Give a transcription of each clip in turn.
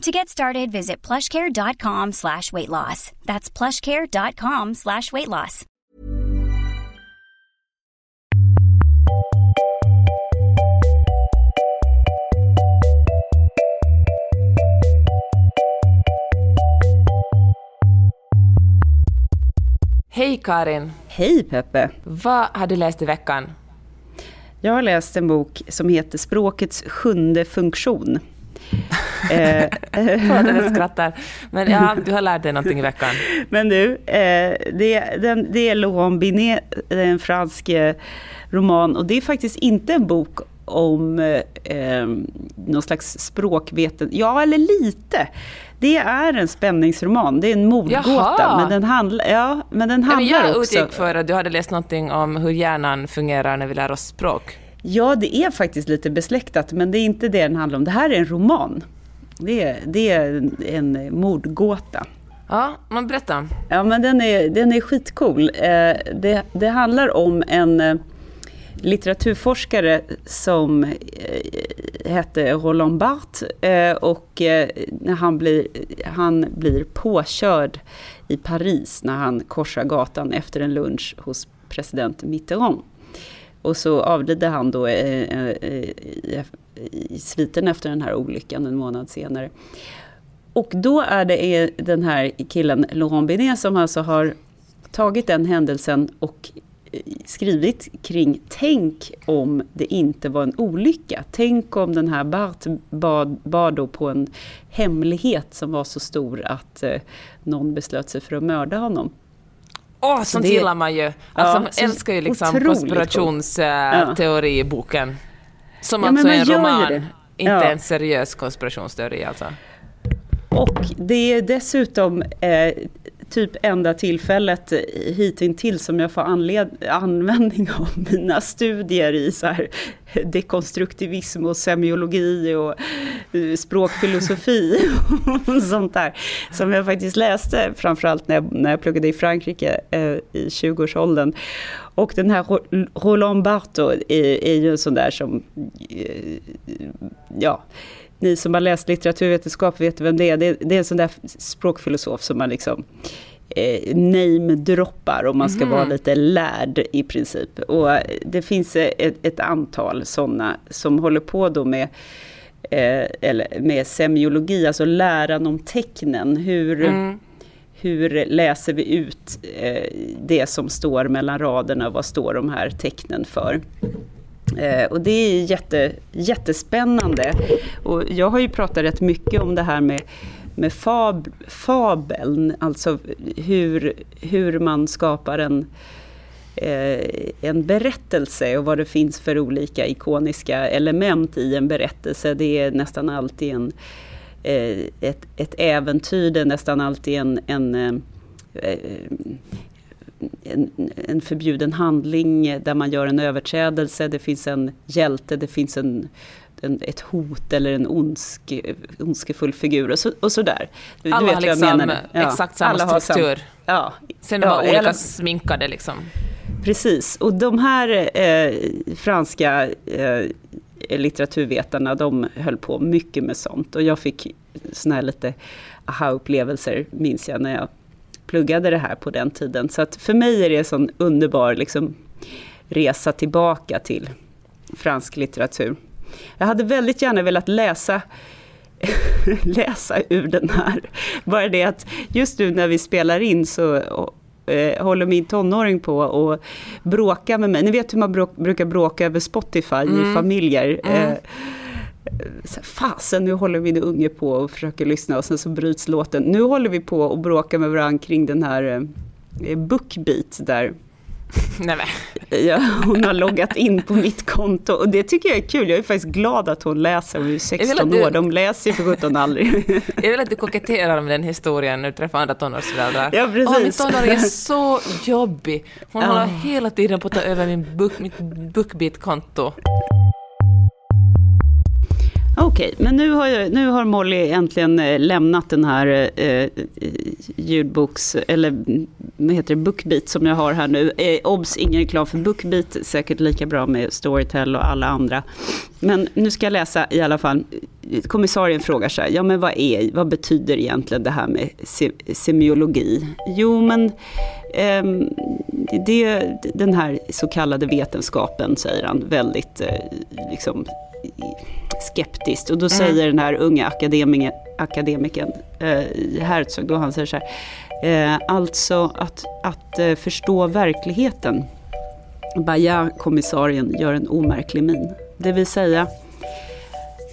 To get started, visit plushcare.com slash weight loss. That's plushcare.com slash weight loss. Hej Karin! Hej Peppe! Vad har du läst i veckan? Jag har läst en bok som heter Språkets sjunde funktion. Eh, Jag skrattar. Men ja, du har lärt dig någonting i veckan. Men du, eh, det, den, det är Laurent Binet, en fransk eh, roman. Och det är faktiskt inte en bok om eh, någon slags språkveten... Ja, eller lite. Det är en spänningsroman, det är en mordgåta. Men den, handla, ja, men den handlar jag också... utgick för att du hade läst någonting om hur hjärnan fungerar när vi lär oss språk. Ja, det är faktiskt lite besläktat, men det är inte det den handlar om. Det här är en roman. Det är, det är en, mordgåta. Ja, men berätta. Ja, men den är, den är skitcool. Eh, det, det handlar om en eh, litteraturforskare som eh, hette Roland Barthes och han blir, han blir påkörd i Paris när han korsar gatan efter en lunch hos president Mitterrand. Och så avlider han då eh, eh, i, i sviten efter den här olyckan en månad senare. Och då är det eh, den här killen Laurent Binet som alltså har tagit den händelsen och eh, skrivit kring tänk om det inte var en olycka. Tänk om den här Bart bad, bad då på en hemlighet som var så stor att eh, någon beslöt sig för att mörda honom. Åh, sånt det- gillar man ju. Alltså, Ja, man älskar ju liksom konspirationsteoriboken. Som Ja, alltså är en roman, det. inte Ja. en seriös konspirationsteori alltså. Och det är dessutom eh, typ enda tillfället hittills som jag får anled- användning av mina studier i så här dekonstruktivism och semiologi och eh, språkfilosofi och sånt där. Som jag faktiskt läste framförallt när jag, när jag pluggade i Frankrike eh, i 20-årsåldern. Och den här Roland Barthes är, är ju en sån där som, eh, ja, ni som har läst litteraturvetenskap vet vem det är. Det det är en sån där språkfilosof som man liksom eh, name-droppar om man ska vara lite lärd i princip. Och det finns eh, ett, ett antal sådana som håller på då med eh, eller med semiologi, alltså läran om tecknen. Hur, Mm. hur läser vi ut eh, det som står mellan raderna? Vad står de här tecknen för? Eh, och det är jätte, jättespännande. Och jag har ju pratat rätt mycket om det här med, med fab, fabeln, alltså hur, hur man skapar en, eh, en berättelse och vad det finns för olika ikoniska element i en berättelse. Det är nästan alltid en, eh, ett, ett äventyr, det är nästan alltid en, en en, en förbjuden handling där man gör en överträdelse, det finns en hjälte, det finns en, en, ett hot eller en ondske, ondskefull figur och, så, och sådär. Du, du Alla vet har liksom. Ja, exakt samma alla struktur. Sam, ja, Sen är Ja, de olika eller- sminkade liksom. Precis, och de här eh, franska eh, litteraturvetarna, de höll på mycket med sånt. Och jag fick såna här lite aha-upplevelser, minns jag, när jag pluggade det här på den tiden. Så att för mig är det en sån underbar liksom, resa tillbaka till fransk litteratur. Jag hade väldigt gärna velat läsa läsa ur den här. Bara det att just nu när vi spelar in så eh, håller min tonåring på och bråka med mig. Ni vet hur man brukar bråka över Spotify mm. i familjer. Mm. Fasen nu håller min unge på och försöker lyssna och sen så bryts låten. Nu håller vi på och bråkar med varandra kring den här eh, Bookbeat där Nej, ja, hon har loggat in på mitt konto och det tycker jag är kul. Jag är faktiskt glad att hon läser, hon är 16 du, år, de läser ju för sjutton aldrig. Jag vill att du koketterar med den historien när du träffar andra tonårsföräldrar. Ja, precis. Åh, min tonåring är så jobbig. Hon ja. håller hela tiden på att ta över min book, mitt Bookbeat-konto. Okej, okay, men nu har, jag, nu har Molly äntligen eh, lämnat den här eh, eh, ljudboks, eller vad heter det, Bookbeat som jag har här nu. Eh, obs, ingen reklam för Bookbeat, säkert lika bra med Storytel och alla andra. Men nu ska jag läsa i alla fall. Kommissarien frågar sig, ja men vad, är, vad betyder egentligen det här med se, semiologi? Jo men eh, det den här så kallade vetenskapen, säger han, väldigt eh, liksom, skeptiskt. Och då mm. säger den här unga akademikern, akademikern eh, Herzog, då han säger så här, eh, alltså att, att eh, förstå verkligheten. Baja-kommissarien gör en omärklig min. Det vill säga,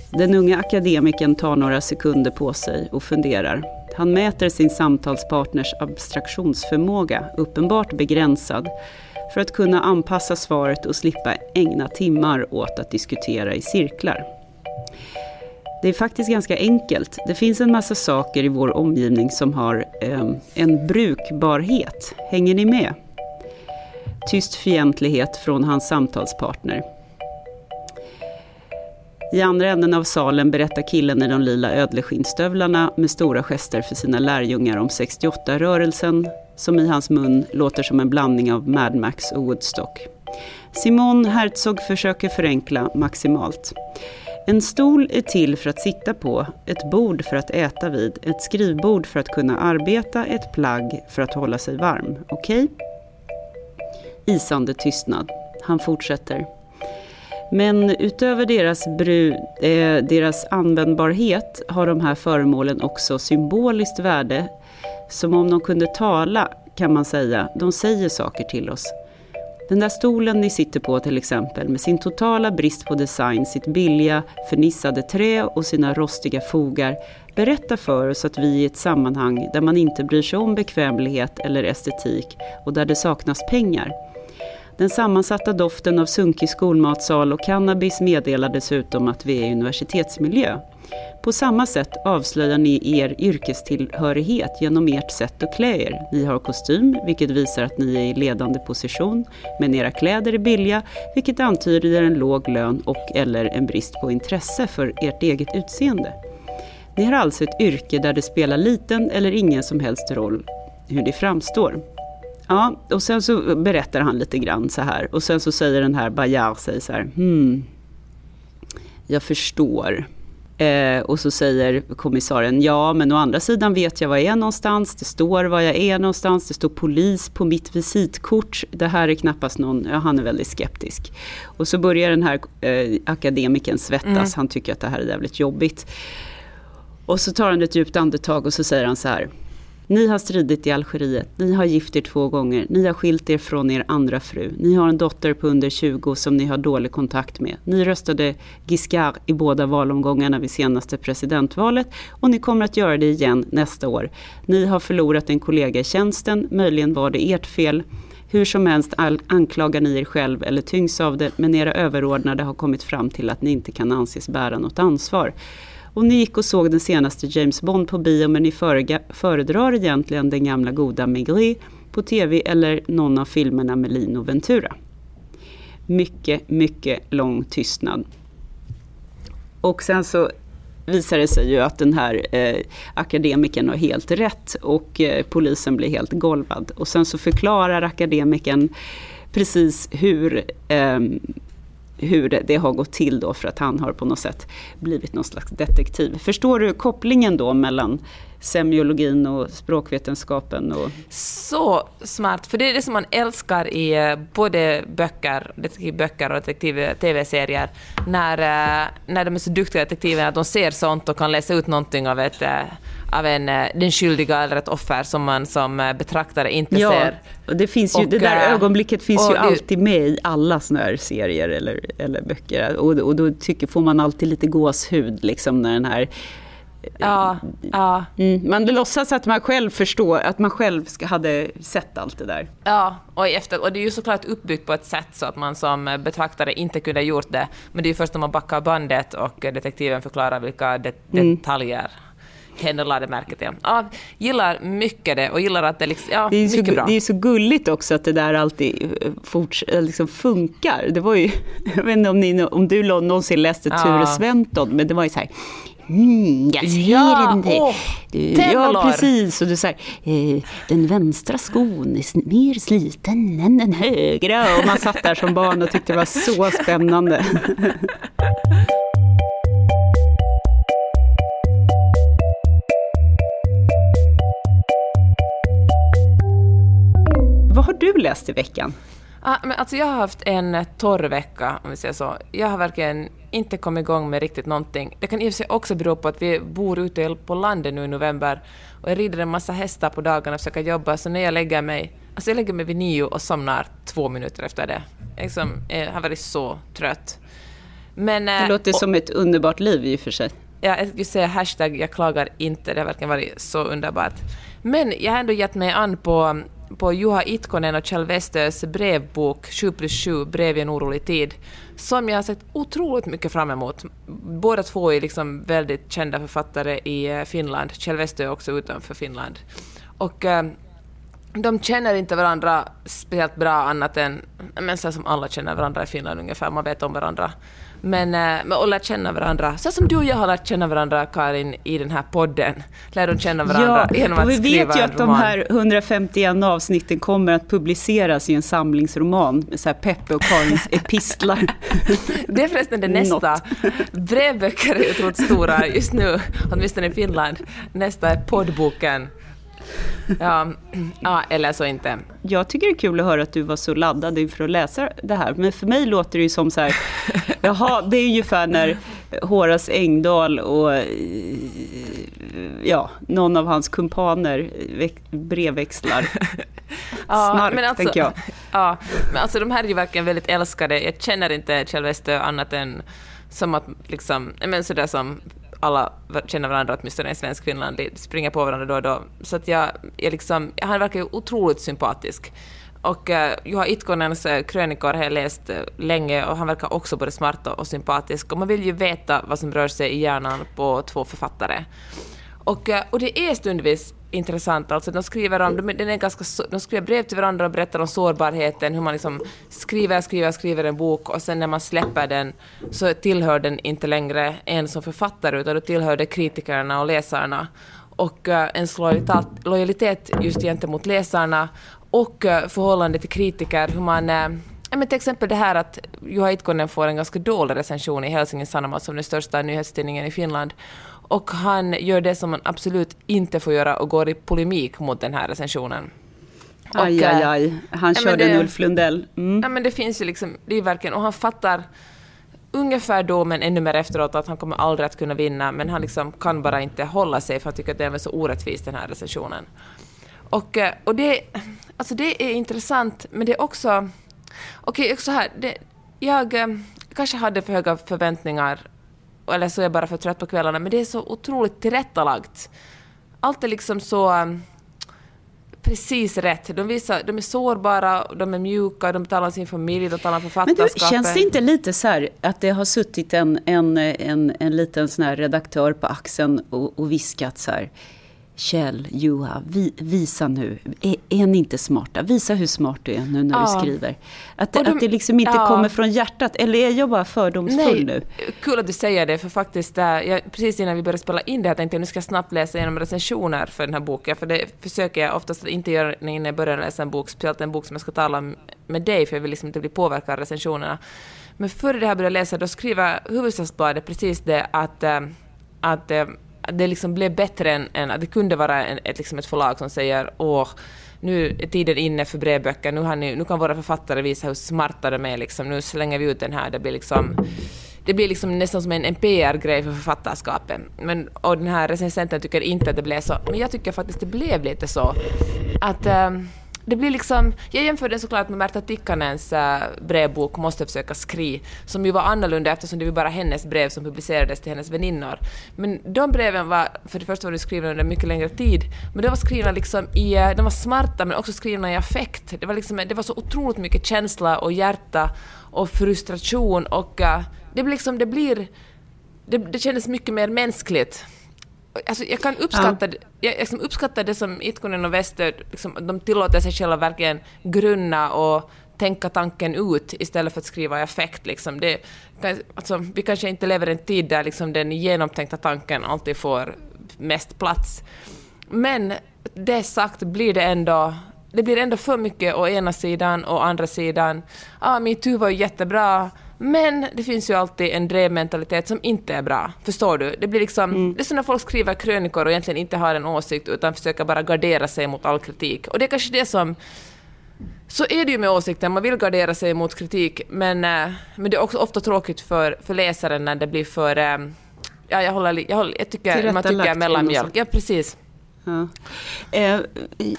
den unga akademikern tar några sekunder på sig och funderar. Han mäter sin samtalspartners abstraktionsförmåga, uppenbart begränsad, för att kunna anpassa svaret och slippa ägna timmar åt att diskutera i cirklar. Det är faktiskt ganska enkelt. Det finns en massa saker i vår omgivning som har eh, en brukbarhet. Hänger ni med? Tyst fientlighet från hans samtalspartner. I andra änden av salen berättar killen i de lila ödleskinnstövlarna med stora gester för sina lärjungar om 68-rörelsen, som i hans mun låter som en blandning av Mad Max och Woodstock. Simon Herzog försöker förenkla maximalt. En stol är till för att sitta på, ett bord för att äta vid, ett skrivbord för att kunna arbeta, ett plagg för att hålla sig varm. Okej? Okay? Isande tystnad. Han fortsätter. Men utöver deras, bru, eh, deras användbarhet har de här föremålen också symboliskt värde. Som om de kunde tala, kan man säga. De säger saker till oss. Den där stolen ni sitter på till exempel med sin totala brist på design, sitt billiga förnissade trä och sina rostiga fogar berättar för oss att vi är i ett sammanhang där man inte bryr sig om bekvämlighet eller estetik och där det saknas pengar. Den sammansatta doften av sunkig skolmatsal och cannabis meddelar dessutom att vi är i universitetsmiljö. På samma sätt avslöjar ni er yrkestillhörighet genom ert sätt att klä er. Ni har kostym, vilket visar att ni är i ledande position, men era kläder är billiga, vilket antyder en låg lön och eller en brist på intresse för ert eget utseende. Ni har alltså ett yrke där det spelar liten eller ingen som helst roll hur det framstår. Ja, och sen så berättar han lite grann så här. Och sen så säger den här Bayard säger så här. Hmm, jag förstår. Eh, och så säger kommissarien, ja men å andra sidan vet jag var jag är någonstans, det står var jag är någonstans, det står polis på mitt visitkort. Det här är knappast någon, ja han är väldigt skeptisk. Och så börjar den här eh, akademikern svettas, mm. han tycker att det här är jävligt jobbigt. Och så tar han ett djupt andetag och så säger han så här, ni har stridit i Algeriet, ni har gift er två gånger, ni har skilt er från er andra fru, ni har en dotter på under 20 som ni har dålig kontakt med. Ni röstade Giscard i båda valomgångarna vid senaste presidentvalet och ni kommer att göra det igen nästa år. Ni har förlorat en kollega i tjänsten, möjligen var det ert fel. Hur som helst anklagar ni er själv eller tyngs av det, men era överordnade har kommit fram till att ni inte kan anses bära något ansvar. Och ni gick och såg den senaste James Bond på bio men ni föredrar egentligen den gamla goda Maigret på TV eller någon av filmerna med Lino Ventura. Mycket, mycket lång tystnad. Och sen så visar det sig ju att den här eh, akademikern har helt rätt och eh, polisen blir helt golvad. Och sen så förklarar akademikern precis hur eh, hur det, det, har gått till då för att han har på något sätt blivit någon slags detektiv. Förstår du kopplingen då mellan semiologin och språkvetenskapen. Och... Så smart, för det är det som man älskar i eh, både böcker, detektivböcker och detektiv-tv-serier, när, eh, när de är så duktiga detektiver att de ser sånt och kan läsa ut någonting av ett eh, av en, den skyldiga eller ett offer som man som betraktare inte ja, ser. Och det, finns ju, och, det där ögonblicket finns ju alltid med i alla såna här serier eller, eller böcker. Och, och då tycker, får man alltid lite gåshud liksom när den här Ja, ja. Mm, man låtsas att man själv förstår, att man själv hade sett allt det där. Ja, och, efter, och det är ju såklart uppbyggt på ett sätt så att man som betraktare inte kunde ha gjort det. Men det är ju först när man backar bandet och detektiven förklarar vilka det, mm. detaljer henne lade märke till. Ja, gillar mycket det och gillar att det, liksom, ja, det är mycket så, bra. Det är så gulligt också att det där alltid eh, forts, eh, liksom funkar. Det var ju, jag vet inte om, ni, om du någonsin läste Ture Sventon, men det var ju så här, Mm, jag ser ja, den. Åh, du, ja, precis. Och du säger, eh, den vänstra skon är mer sliten än den högra. Och man satt där som barn och tyckte det var så spännande. Vad har du läst i veckan? Ah, men alltså jag har haft en torr vecka, om vi säger så. Jag har verkligen inte kommit igång med riktigt någonting. Det kan i och för sig också bero på att vi bor ute på landet nu i november och jag rider en massa hästar på dagarna och försöker jobba, så när jag lägger mig, alltså jag lägger mig vid nio och somnar två minuter efter det. Jag, liksom, jag har varit så trött. Men, det eh, låter och, som ett underbart liv i och för sig. Ja, jag skulle säga hashtag jag klagar inte, det har verkligen varit så underbart. Men jag har ändå gett mig an på på Juha Itkonen och Kjell Westös brevbok 7 plus 7, brev i en orolig tid, som jag har sett otroligt mycket fram emot. Båda två är liksom väldigt kända författare i eh, Finland. Kjell Westö är också utanför Finland. Och eh, de känner inte varandra speciellt bra annat än, men så som alla känner varandra i Finland ungefär, man vet om varandra. Men, eh, och lärt känna varandra, så som du och jag har lärt känna varandra, Karin, i den här podden. Lär de känna varandra ja, genom att skriva Vi vet ju att de här 151 avsnitten kommer att publiceras i en samlingsroman, med så här Peppe och Karins epistlar. det är förresten det nästa. Brevböcker är otroligt stora just nu, åtminstone i Finland. Nästa är poddboken Ja, ja, eller så inte. Jag tycker det är kul att höra att du var så laddad inför att läsa det här. Men för mig låter det ju som så här, jaha, det är ungefär när Horace Engdahl och ja, någon av hans kumpaner brevväxlar. ja, Snark, men alltså, tänker jag. Ja, men alltså de här är ju verkligen väldigt älskade. Jag känner inte Kjell Westö annat än som att liksom, men sådär som alla känner varandra, åtminstone i svensk Finland, springer på varandra då och då. Så att jag, jag liksom, han verkar ju otroligt sympatisk. Och uh, Juha Itkonens uh, krönikor har jag läst uh, länge och han verkar också både smart och, och sympatisk. Och man vill ju veta vad som rör sig i hjärnan på två författare. Och, uh, och det är stundvis intressant. Alltså, de, skriver om, de, den är ganska, de skriver brev till varandra och berättar om sårbarheten, hur man liksom skriver, skriver, skriver en bok och sen när man släpper den så tillhör den inte längre en som författare utan då tillhör det kritikerna och läsarna. Och uh, ens lojalitet, lojalitet just gentemot läsarna och uh, förhållande till kritiker, hur man uh, men till exempel det här att Juha Itkonen får en ganska dålig recension i Helsingin Sanomat som den största nyhetstidningen i Finland och han gör det som man absolut inte får göra och går i polemik mot den här recensionen. Och, aj, aj, eh, aj. Han ja, körde en Ulf Lundell. Mm. Ja, men det finns ju liksom, det är verkligen, och han fattar ungefär då, men ännu mer efteråt, att han kommer aldrig att kunna vinna, men han liksom kan bara inte hålla sig för han tycker att det är så orättvist, den här recensionen. Och, eh, och det, alltså det är intressant, men det är också... Okej, okay, så här, det, jag eh, kanske hade för höga förväntningar eller så är jag bara för trött på kvällarna, men det är så otroligt tillrättalagt. Allt är liksom så um, precis rätt. De, visar, de är sårbara, de är mjuka, de talar om sin familj, de talar om författarskapet. Men du, känns det inte lite så här att det har suttit en, en, en, en liten sån här redaktör på axeln och, och viskat så här Kjell, Juha, vi, visa nu. Är, är ni inte smarta? Visa hur smart du är nu när ja. du skriver. Att, de, att det liksom inte ja. kommer från hjärtat. Eller är jag bara fördomsfull Nej, nu? Kul att du säger det, för faktiskt, jag, precis innan vi började spela in det här tänkte jag nu ska jag snabbt läsa igenom recensioner för den här boken. För det försöker jag oftast inte göra när jag börjar läsa en bok, speciellt en bok som jag ska tala med dig, för jag vill liksom inte bli påverkad av recensionerna. Men före det här började läsa, då skriver Hufvudstadsbladet precis det att, äh, att att det liksom blev bättre än, än att det kunde vara en, ett, liksom ett förlag som säger åh, nu är tiden inne för brevböcker, nu, har ni, nu kan våra författare visa hur smarta de är, liksom. nu slänger vi ut den här, det blir liksom det blir liksom nästan som en, en PR-grej för författarskapet. Men, och den här recensenten tycker inte att det blev så. Men jag tycker faktiskt det blev lite så. Att... Ähm, det blir liksom, jag jämför den såklart med Märta Tikkanens äh, brevbok Måste försöka skri, som ju var annorlunda eftersom det var bara hennes brev som publicerades till hennes väninnor. Men de breven var, för det första var de skrivna under mycket längre tid, men de var skrivna liksom i, äh, de var smarta men också skrivna i affekt. Det var, liksom, det var så otroligt mycket känsla och hjärta och frustration och äh, det, blir liksom, det blir... Det, det kändes mycket mer mänskligt. Alltså jag kan uppskatta, ja. jag, liksom uppskattar det som Itkonen och Wester, liksom, de tillåter sig själva verkligen grunna och tänka tanken ut istället för att skriva i affekt. Liksom. Det, alltså, vi kanske inte lever i en tid där liksom, den genomtänkta tanken alltid får mest plats. Men det sagt blir det ändå det blir ändå för mycket å ena sidan och å andra sidan. Ah, metoo var ju jättebra, men det finns ju alltid en drevmentalitet som inte är bra. Förstår du? Det blir liksom, mm. det är som när folk skriver krönikor och egentligen inte har en åsikt utan försöker bara gardera sig mot all kritik. Och det är kanske det som... Så är det ju med åsikter, man vill gardera sig mot kritik, men, äh, men det är också ofta tråkigt för, för läsaren när det blir för... Äh, ja, jag, håller, jag, håller, jag tycker man tycker mellanmjölk. Ja, precis. Ja. Eh,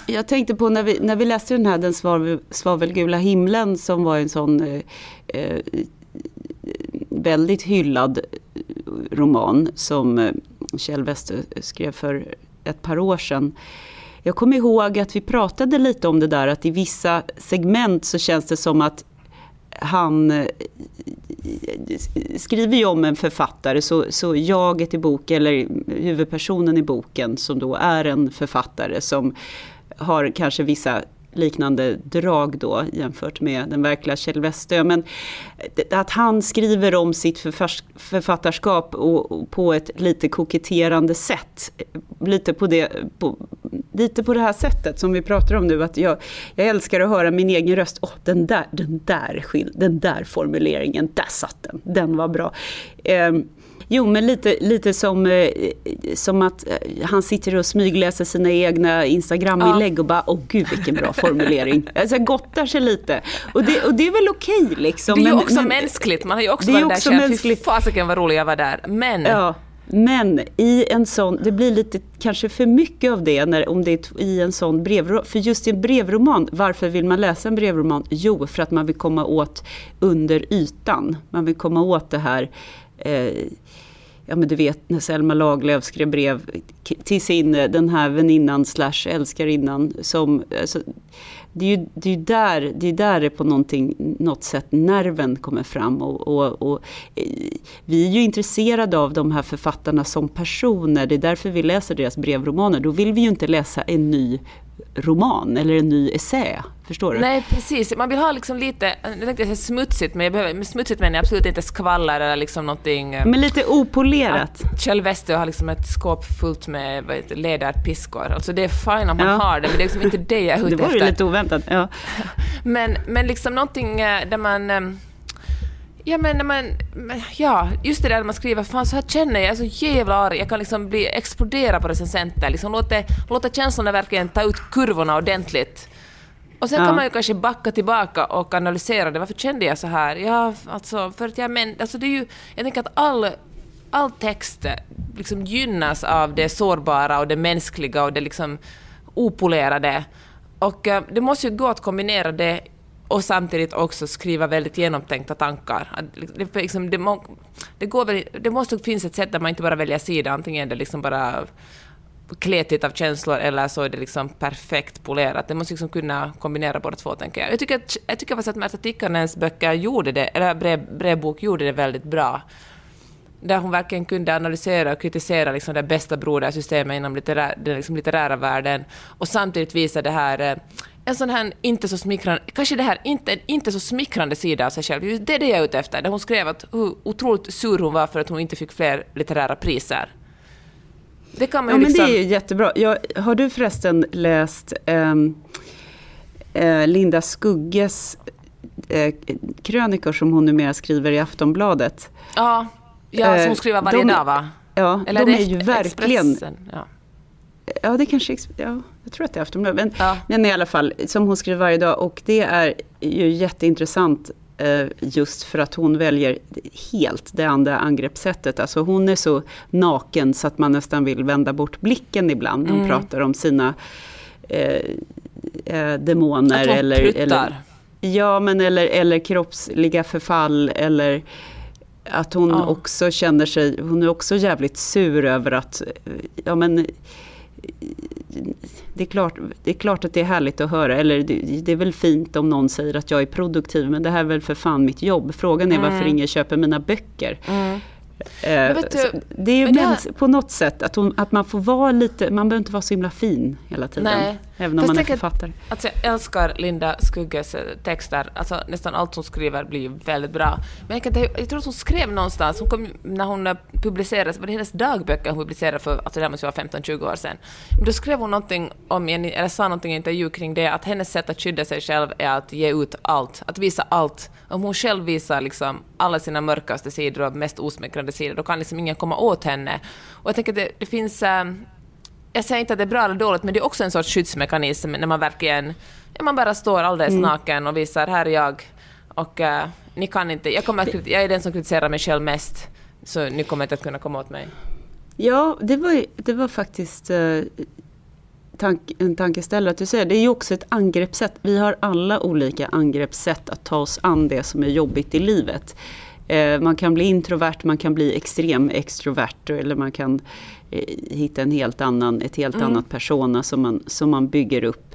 jag tänkte på när vi, när vi läste den här Den svavel, svavelgula himlen som var en sån eh, eh väldigt hyllad roman som eh, Kjell Wester skrev för ett par år sedan. Jag kommer ihåg att vi pratade lite om det där att i vissa segment så känns det som att han eh, skriver ju om en författare, så, så jaget i boken, eller huvudpersonen i boken som då är en författare som har kanske vissa liknande drag då jämfört med den verkliga Kjell Westö. Men att han skriver om sitt författarskap och, på ett lite koketterande sätt. Lite på, det, på, lite på det här sättet som vi pratar om nu. Att jag, jag älskar att höra min egen röst. Åh, oh, den, där, den, där, den där formuleringen, där satt den. Den var bra. Um, Jo, men lite, lite som, eh, som att eh, han sitter och smygläser sina egna Instagram-inlägg ja. och bara, åh gud vilken bra formulering. Alltså gottar sig lite. Och det, och det är väl okej okay, liksom. Det är ju men, också men, mänskligt, man har ju också varit där känt, fy fasiken vad rolig jag var där. Men ja. Men i en sån, det blir lite kanske för mycket av det när, om det är i en sån brevroman. För just i en brevroman, varför vill man läsa en brevroman? Jo, för att man vill komma åt under ytan. Man vill komma åt det här eh, ja men du vet när Selma Lagerlöf skrev brev till sin, eh, den här väninnan slash älskarinnan som, alltså, det är ju det är där, det är där det på något sätt nerven kommer fram. Och, och, och, eh, vi är ju intresserade av de här författarna som personer, det är därför vi läser deras brevromaner. Då vill vi ju inte läsa en ny roman eller en ny essä. Förstår du? Nej, precis. Man vill ha liksom lite, jag tänkte säga smutsigt, men jag behöver, smutsigt menar jag absolut inte skvaller eller liksom någonting... Eh, men lite opolerat. Kjell Westö har liksom ett skåp fullt med vad läderpiskor. Alltså det är fint om man ja. har det, men det är liksom inte det jag är ute efter. Det var ju lite oväntat. Ja. men, men liksom någonting eh, där man eh, Ja men man, ja, just det där man skriver, fan så här känner jag, jag är så jävla arg, jag kan liksom bli, explodera på recensenter, liksom låta, låta känslorna verkligen ta ut kurvorna ordentligt. Och sen ja. kan man ju kanske backa tillbaka och analysera det, varför kände jag så här? Ja, alltså, för att jag men, alltså det är ju, jag tänker att all, all text liksom gynnas av det sårbara och det mänskliga och det liksom opolerade. Och uh, det måste ju gå att kombinera det och samtidigt också skriva väldigt genomtänkta tankar. Liksom, det, liksom, det, må, det, går väl, det måste finnas ett sätt där man inte bara väljer sida, antingen är det liksom bara kletigt av känslor eller så är det liksom perfekt polerat. Det måste liksom kunna kombinera båda två, tänker jag. Jag tycker, att, jag tycker faktiskt att Märta Tikkanens böcker gjorde det, eller brev, brevbok gjorde det väldigt bra. Där hon verkligen kunde analysera och kritisera liksom det bästa brodersystemet inom litterär, den liksom litterära världen och samtidigt visa det här eh, en sån här inte så smickrande, kanske det här inte, inte så smickrande sida av sig själv. Det är det jag är ute efter. Där hon skrev att hur otroligt sur hon var för att hon inte fick fler litterära priser. Det kan man ju ja, liksom... men det är jättebra. Jag, har du förresten läst eh, eh, Linda Skugges eh, krönikor som hon numera skriver i Aftonbladet? Ja, ja som hon skriver varje de, dag va? Ja, Eller de det är ju verkligen... Ja. Ja, det kanske... Ja, jag tror att det är Aftonbladet. Men, Ja. men i alla fall, som hon skriver varje dag. Och det är ju jätteintressant eh, just för att hon väljer helt det andra angreppssättet. Alltså hon är så naken så att man nästan vill vända bort blicken ibland. Hon Mm. pratar om sina eh, eh, demoner. Att hon eller, pruttar. eller, ja, men eller, eller kroppsliga förfall. Eller att hon Ja. också känner sig, hon är också jävligt sur över att, ja men det är, klart, det är klart att det är härligt att höra, eller det, det är väl fint om någon säger att jag är produktiv, men det här är väl för fan mitt jobb. Frågan är varför ingen köper mina böcker. Mm. Eh, du, det är ju mäns- på något sätt att, hon, att man får vara lite, man behöver inte vara så himla fin hela tiden. Nej. Även om Fast man är tänk att- författare. Alltså jag älskar Linda Skugges eh, texter. Alltså nästan allt hon skriver blir ju väldigt bra. Men jag, kan, jag tror att hon skrev någonstans, hon kom, när hon eh, publicerade, var det hennes dagböcker hon publicerade för, alltså det här måste vara 15-20 år sedan. Men då skrev hon någonting om, eller sa någonting i en intervju kring det, att hennes sätt att skydda sig själv är att ge ut allt, att visa allt. Om hon själv visar liksom alla sina mörkaste sidor och mest osmickrande sidor, då kan liksom ingen komma åt henne. Och jag tänker att det, det finns eh, jag säger inte att det är bra eller dåligt, men det är också en sorts skyddsmekanism när man verkligen, man bara står alldeles naken och visar, här är jag, och eh, ni kan inte, jag, kommer att, jag är den som kritiserar mig själv mest, så ni kommer inte att kunna komma åt mig. Ja, det var, det var faktiskt eh, tank, en tankeställare att du säger. Det är ju också ett angreppssätt. Vi har alla olika angreppssätt att ta oss an det som är jobbigt i livet. Eh, man kan bli introvert, man kan bli extrem extrovert eller man kan hitta en helt annan, ett helt annat persona som man, som man bygger upp.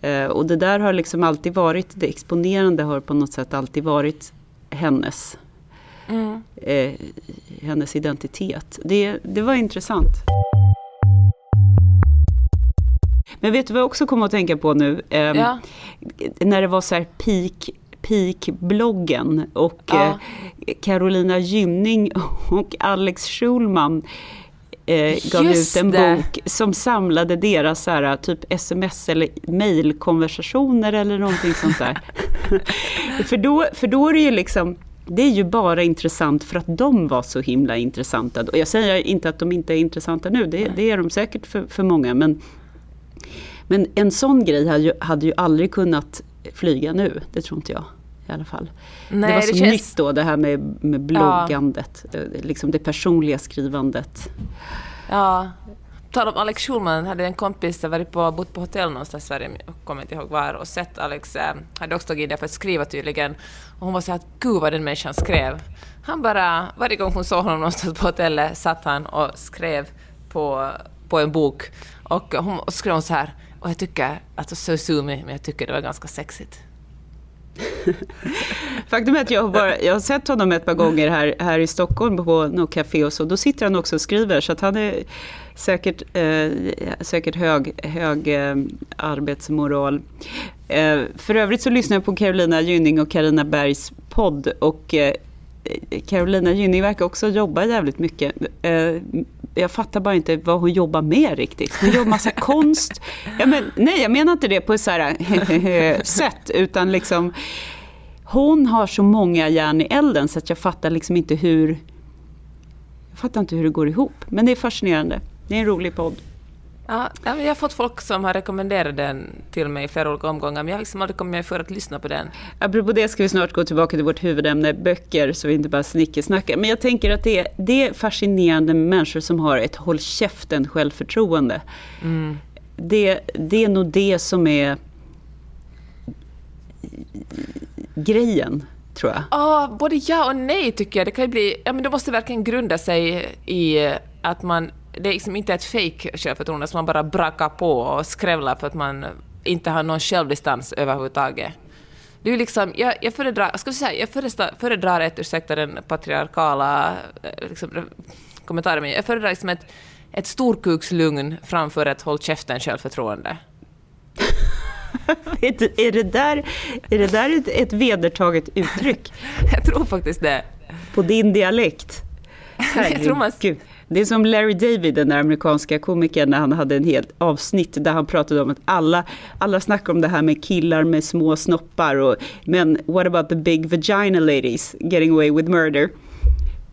Eh, och det där har liksom alltid varit, det exponerande har på något sätt alltid varit hennes eh, hennes identitet. Det, det var intressant. Men vet du vad jag också kommer att tänka på nu? Ehm, Ja. När det var så här peak, peak-bloggen och Ja. eh, Carolina Gynning och Alex Schulman eh, gav Just ut en det. bok som samlade deras så här, typ sms eller mailkonversationer eller någonting sånt där. för, då, för då är det ju liksom det är ju bara intressant för att de var så himla intressanta. Och jag säger inte att de inte är intressanta nu, det, det är de säkert för, för många. Men, men en sån grej hade ju, hade ju aldrig kunnat flyga nu, det tror inte jag i alla fall. Nej, det var så det känns- nytt då det här med, med bloggandet, det, liksom det personliga skrivandet. Ja. Tal om Alex Schulman, hade en kompis som varit på, bott på hotell någonstans i Sverige, jag kommer inte ihåg var, och sett Alex, eh, hade också tagit in där för att skriva tydligen. Och hon var så här att gud vad den människan skrev. Han bara, varje gång hon såg honom någonstans på hotellet satt han och skrev på, på en bok. Och hon och skrev hon så här, och jag tycker, alltså so sue me, men jag tycker det var ganska sexigt. Faktum är att jag har, bara, jag har sett honom ett par gånger här, här i Stockholm på något café och så. Då sitter han också och skriver så att han är säkert, eh, säkert hög, hög eh, arbetsmoral. Eh, för övrigt så lyssnar jag på Carolina Gynning och Karina Bergs podd och eh, Carolina Gynning verkar också jobba jävligt mycket. Eh, jag fattar bara inte vad hon jobbar med riktigt. Hon gör massa konst. Ja, men, nej, jag menar inte det på ett så här sätt, utan liksom hon har så många järn i elden så att jag fattar liksom inte hur jag fattar inte hur det går ihop. Men det är fascinerande. Det är en rolig podd. Ja, jag har fått folk som har rekommenderat den till mig i flera olika omgångar, men jag har liksom aldrig kommit mig för att lyssna på den. Apropå det ska vi snart gå tillbaka till vårt huvudämne böcker, så vi inte bara snickesnackar. Men jag tänker att det är, det är fascinerande med människor som har ett håll käften självförtroende. Det, det är nog det som är grejen, tror jag. Ja, både ja och nej tycker jag. Det kan ju bli, ja men det måste verkligen grunda sig i att man, det är liksom inte ett fake självförtroende som man bara brakar på och skrävlar för att man inte har någon självdistans överhuvudtaget. Det är liksom, jag, jag föredrar, ska säga, jag föredrar, föredrar ett, ursäkta den patriarkala eh, liksom, kommentaren, men jag föredrar liksom ett, ett storkukslugn framför ett håll käften självförtroende. Är det, är det där, är det där ett, vedertaget uttryck Jag tror faktiskt det. på din dialekt? Jag tror man- Herregud. Det är som Larry David, den där amerikanska komikern, när han hade en helt avsnitt där han pratade om att alla, alla snackar om det här med killar med små snoppar och men what about the big vagina ladies getting away with murder?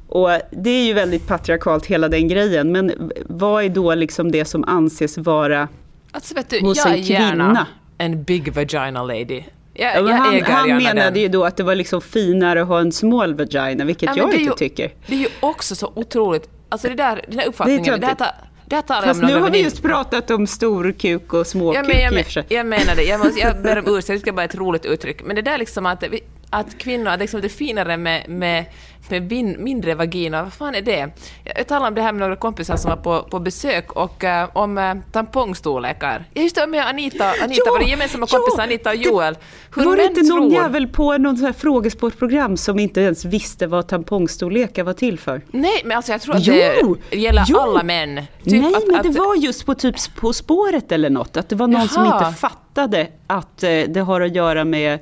Och det är ju väldigt patriarkalt hela den grejen, men vad är då liksom det som anses vara Alltså vet du, hos jag en kvinna? gärna en big vagina lady. Jag, jag han han menade den. ju då att det var liksom finare att ha en small vagina, vilket Ja, jag inte ju- tycker. Det är ju också så otroligt, alltså det där, den här uppfattningen, Det det, här, töntigt. ta, det här jag Fast nu har vi just pratat om stor kuk och små Ja, kuk men jag, men, jag menar det, jag, måste, jag ber om ursäkt, det ska bara ett roligt uttryck. Men det där liksom att, vi- att kvinnor, att liksom det är finare med, med, med vin, mindre vagina, vad fan är det? Jag talade om det här med några kompisar som var på, på besök och eh, om uh, tampongstorlekar. Ja, just det, med Anita, Anita var det gemensamma kompisar, Anita och Joel. Hur var det inte någon tror- jävel på här frågesportprogram som inte ens visste vad tampongstorlekar var till för? Nej, men alltså jag tror att Jo, det gäller jo. alla män. Typ Nej, att, men att, det var just på typ På spåret eller något, att det var någon som Jaha. inte fattade att eh, det har att göra med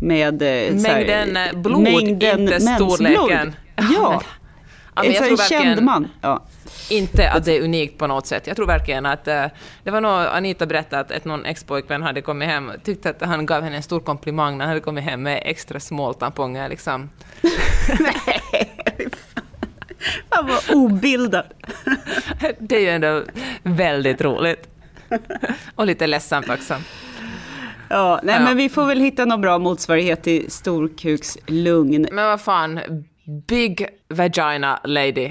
med eh, så här, Mängden, eh, blod, inte mensblod. storleken. Ja, Ja, men en jag tror verkligen- man. Ja. Inte att det är unikt på något sätt. Jag tror verkligen att eh, det var nog Anita berättade att ett någon ex-pojkvän hade kommit hem tyckte att han gav henne en stor komplimang när han hade kommit hem med extra small tamponger liksom. Han var obildad. Det är ju ändå väldigt roligt. Och lite ledsamt också. Ja, nej, Ja. men vi får väl hitta någon bra motsvarighet till storkukslugn. Men vad fan, big vagina lady.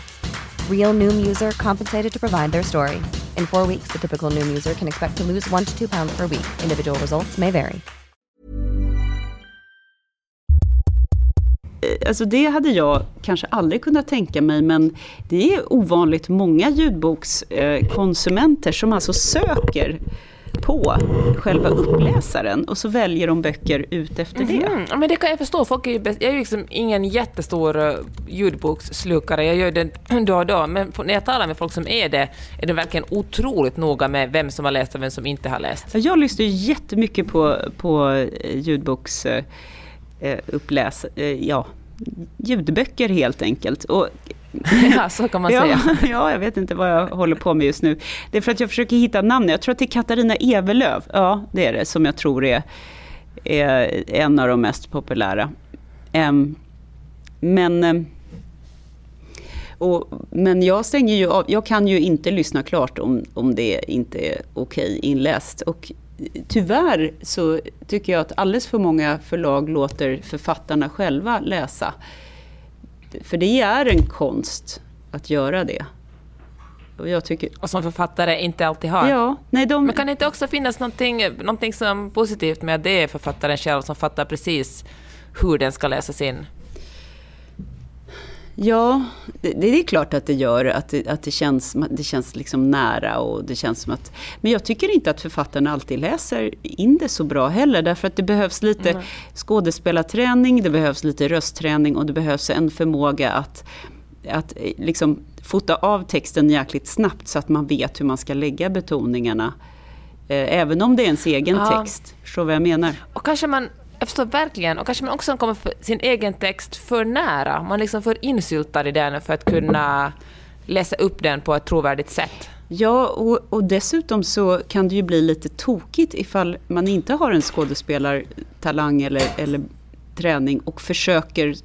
Real Noom user compensated to provide their story. In four weeks, the typical Noom user can expect to lose one to two pounds per week. Individual results may vary. Eh, alltså det hade jag kanske aldrig kunnat tänka mig, men det är ovanligt många ljudbokskonsumenter eh, som alltså söker på själva uppläsaren och så väljer de böcker ut efter det. Mm, ja, men det kan jag förstå. Folk är bäst, jag är ju liksom ingen jättestor uh, ljudboksslukare, jag gör det då och då, men när jag talar med folk som är det, är de verkligen otroligt noga med vem som har läst och vem som inte har läst. Jag lyssnar ju jättemycket på, på eh, ljudboks eh, eh, uppläs, eh, ja, ljudböcker helt enkelt. Och, Ja, så kan man ja, säga. ja, jag vet inte vad jag håller på med just nu. Det är för att jag försöker hitta namn. Jag tror att det är Katarina Evelöv, ja det är det, som jag tror är, är en av de mest populära. Em, men... och, men jag stänger ju av, jag kan ju inte lyssna klart om, om det inte är okej inläst. Och tyvärr så tycker jag att alldeles för många förlag låter författarna själva läsa. För det är en konst att göra det. Och jag tycker... Och som författare inte alltid har. Ja, nej de... Men kan det inte också finnas någonting, någonting som positivt med att det är författaren själv som fattar precis hur den ska läsas in? Ja, det, det är klart att det gör. Att det, att det känns, det känns liksom nära och det känns som att... Men jag tycker inte att författaren alltid läser in det så bra heller. Därför att det behövs lite skådespelarträning, det behövs lite röstträning och det behövs en förmåga att, att eh, liksom fota av texten jäkligt snabbt så att man vet hur man ska lägga betoningarna. Eh, Även om det är ens egen Ja. text. Förstår vad jag menar? Och kanske man, jag förstår verkligen, och kanske man också kommer sin egen text för nära. Man liksom för insyltad i den för att kunna läsa upp den på ett trovärdigt sätt. Ja, och, och, dessutom så kan det ju bli lite tokigt ifall man inte har en skådespelartalang eller, eller träning och försöker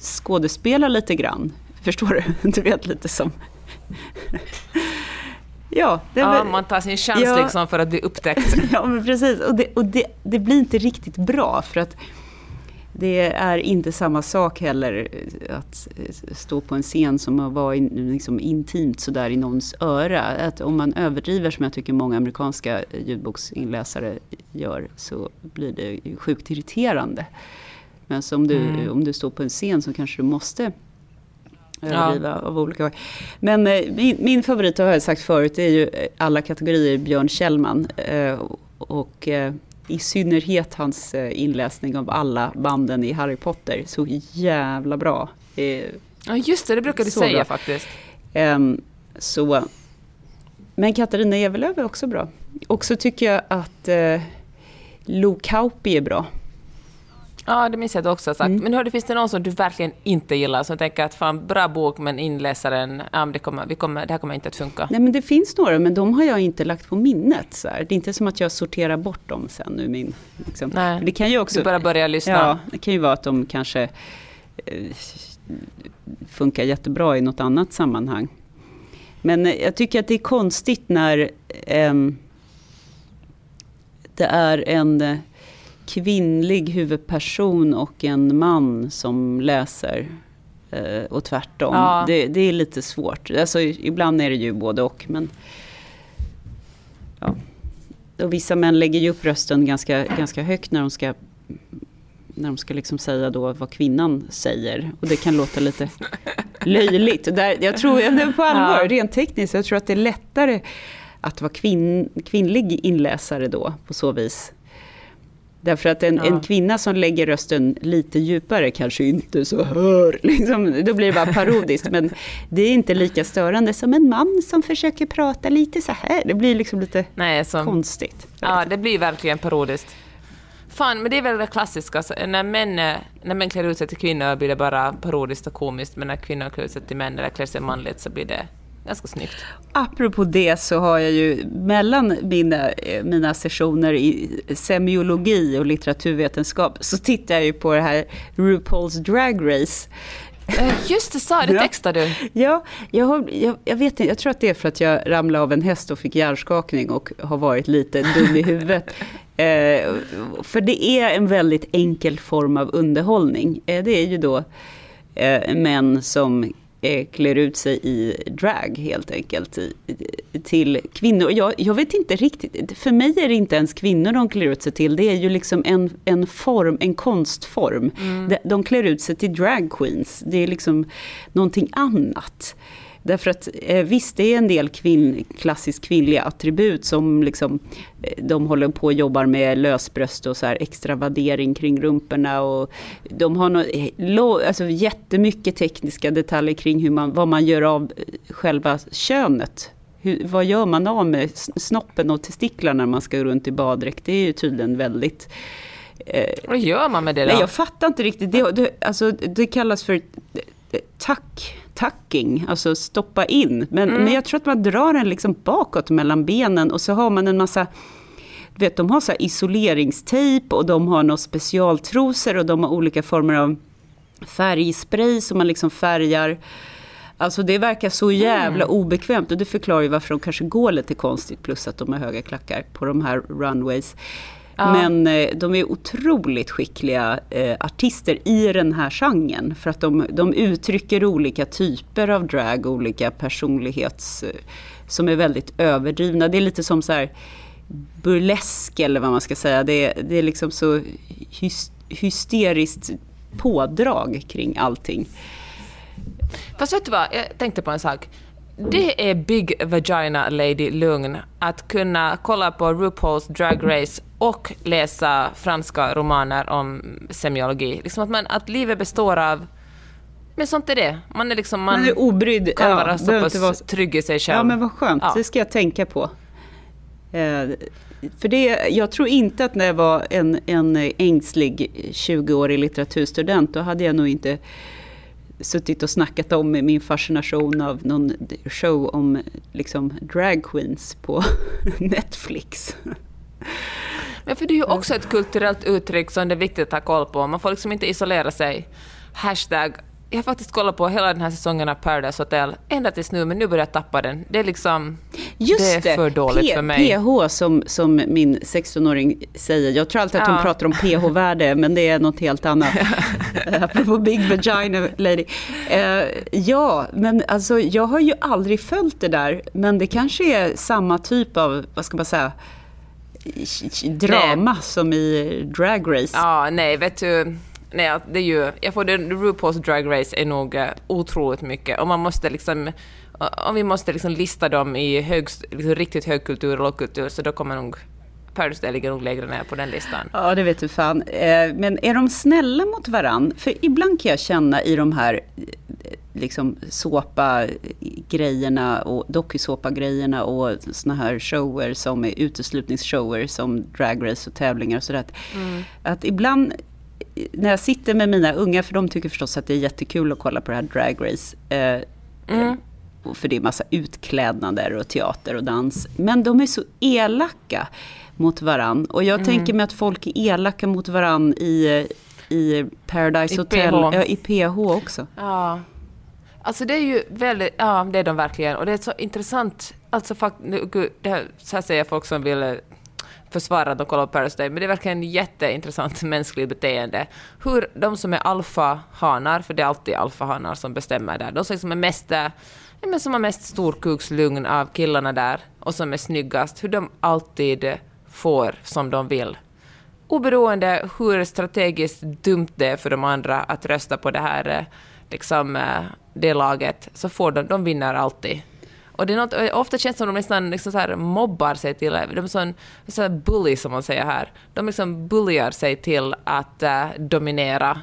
skådespela lite grann. Förstår du? Du vet lite som ja, ja, man tar sin chans ja, liksom för att bli upptäckt. ja, men precis. Och, det, och det, det blir inte riktigt bra för att det är inte samma sak heller eh, att eh, stå på en scen som att vara in, liksom intimt sådär i någons öra. Att om man överdriver som jag tycker många amerikanska ljudboksinläsare gör så blir det sjukt irriterande. Men om du, mm. om du står på en scen så kanske du måste överdriva ja. av olika Men eh, min, min favorit, har jag sagt förut, är ju alla kategorier Björn Kjellman. och i synnerhet hans eh, inläsning av alla banden i Harry Potter. Så jävla bra. Ja just det, det brukar du säga bra. faktiskt. Um, så, men Katarina Evelöv är också bra. Och så tycker jag att uh, Lo Kauppi är bra. Ja, det minns jag att du också har sagt. Mm. Men hörde, finns det någon som du verkligen inte gillar, som tänker att fan, bra bok, men inläsaren, ja, det, kommer, vi kommer, det här kommer inte att funka? Nej, men det finns några, men de har jag inte lagt på minnet. Så här. Det är inte som att jag sorterar bort dem sen ur min... Liksom. Nej, det kan ju också, du bara börjar lyssna. Ja, det kan ju vara att de kanske eh, funkar jättebra i något annat sammanhang. Men jag tycker att det är konstigt när eh, det är en kvinnlig huvudperson och en man som läser. Eh, och tvärtom. Ja. Det, det, är lite svårt. Alltså, ibland är det ju både och. Men, ja. och vissa män lägger ju upp rösten ganska, ganska högt när de ska när de ska liksom säga då vad kvinnan säger. Och det kan låta lite löjligt. Där, jag tror, på allvar, ja. rent tekniskt, jag tror att det är lättare att vara kvinn, kvinnlig inläsare då, på så vis. Därför att en, ja. en, kvinna som lägger rösten lite djupare kanske inte så hör. Liksom, då blir det bara parodiskt. men det är inte lika störande som en man som försöker prata lite så här. Det blir liksom lite Nej, som, konstigt. Ja, det blir verkligen parodiskt. Fan, men det är väl det klassiska. Så när, män, när män klär ut sig till kvinnor blir det bara parodiskt och komiskt, men när kvinnor klär ut sig till män eller klär sig manligt så blir det ganska snyggt. Apropå det så har jag ju mellan mina, mina sessioner i semiologi och litteraturvetenskap så tittar jag ju på det här RuPaul's Drag Race. Eh, just det, sa det textade du. Ja, jag, har, jag, jag, vet inte, jag tror att det är för att jag ramlade av en häst och fick hjärnskakning och har varit lite dum i huvudet. eh, för det är en väldigt enkel form av underhållning. Eh, det är ju då eh, män som eh, klär ut sig i drag helt enkelt i, till kvinnor. Jag, jag vet inte riktigt, för mig är det inte ens kvinnor de klär ut sig till, det är ju liksom en, en form, en konstform. Mm. De, de klär ut sig till drag queens, det är liksom någonting annat. Därför att eh, visst, det är en del kvinn, klassiskt kvinnliga attribut som liksom, eh, de håller på och jobbar med lösbröst och så här extravadering kring rumporna. Och de har no, eh, alltså, jättemycket tekniska detaljer kring hur man, vad man gör av själva könet. Hur, vad gör man av med snoppen och testiklarna när man ska runt i baddräkt? Det är ju tydligen väldigt Vad gör man med det då? Nej, jag fattar inte riktigt. Det, det, alltså, det kallas för tack tucking, alltså stoppa in. Men, mm. men jag tror att man drar den liksom bakåt mellan benen och så har man en massa vet, de har så isoleringstejp och de har några specialtrosor och de har olika former av färgspray som man liksom färgar. Alltså det verkar så jävla mm. obekvämt och det förklarar ju varför de kanske går lite konstigt plus att de har höga klackar på de här runways. Ja. Men eh, de är otroligt skickliga eh, artister i den här genren. För att de, de uttrycker olika typer av drag, olika personlighets... Eh, som är väldigt överdrivna. Det är lite som så här burlesk eller vad man ska säga. Det, det är liksom så hysteriskt pådrag kring allting. Fast vet du vad, jag tänkte på en sak. Det är Big Vagina Lady Lugn att kunna kolla på RuPaul's Drag Race och läsa franska romaner om semiologi. Liksom att, man, att livet består av men sånt är det. Man är liksom... Man, man är obrydd. kan ja, vara så pass vara... trygg i sig själv. Ja, men vad skönt. Ja. Det ska jag tänka på. Eh, för det, jag tror inte att när jag var en, en ängslig 20-årig litteraturstudent, då hade jag nog inte suttit och snackat om min fascination av någon show om liksom drag queens på Netflix. Men för det är ju också ett kulturellt uttryck som det är viktigt att ha koll på. Man får liksom inte isolera sig. Hashtag jag har faktiskt kollat på hela den här säsongen av Paradise Hotel, ända tills nu, men nu börjar jag tappa den. Det är liksom... Just det är för dåligt P för mig. PH som, som min 16-åring säger. Jag tror alltid att hon Ja. pratar om PH-värde, men det är något helt annat. Apropå Big Vagina Lady. Eh, ja, men alltså jag har ju aldrig följt det där, men det kanske är samma typ av, vad ska man säga, drama som i Drag Race. Ja, nej, vet du. Nej, det är ju, jag får det, RuPaul's Drag Race är nog eh, otroligt mycket. Och man måste liksom, om vi måste liksom lista dem i hög, liksom riktigt högkultur och lågkultur, så då kommer nog Paradise ligger nog lägre ner på den listan. Ja, det vet du fan. Eh, Men är de snälla mot varann? För ibland kan jag känna i de här liksom såpa-grejerna och dokusåpa-grejerna och såna här shower som är uteslutningsshower som Drag Race och tävlingar och sådär. att- Att ibland när jag sitter med mina unga, för de tycker förstås att det är jättekul att kolla på det här Drag Race. Eh, Mm. För det är massa utklädnader och teater och dans. Men de är så elaka mot varann. Och jag Mm. tänker mig att folk är elaka mot varann i, i Paradise I Hotel, PH. Ja, i PH också. Ja. Alltså det är ju väldigt, ja det är de verkligen. Och det är så intressant, alltså faktiskt, det här, så här säger folk som vill eh, försvara att de kollar på Paradise Day, men det är verkligen jätteintressant mänskligt beteende. Hur de som är alfahanar, för det är alltid alfahanar som bestämmer där, de som liksom är mest, eh, men som har mest storkukslugn av killarna där och som är snyggast, hur de alltid får som de vill oberoende hur strategiskt dumt det är för de andra att rösta på det här eh, liksom, det laget, så får de, de vinner alltid. Och det är något, eh, ofta känns det som de nästan liksom så här mobbar sig till, eh, de är sån, så här bully som man säger här, de liksom bullyar sig till att eh, dominera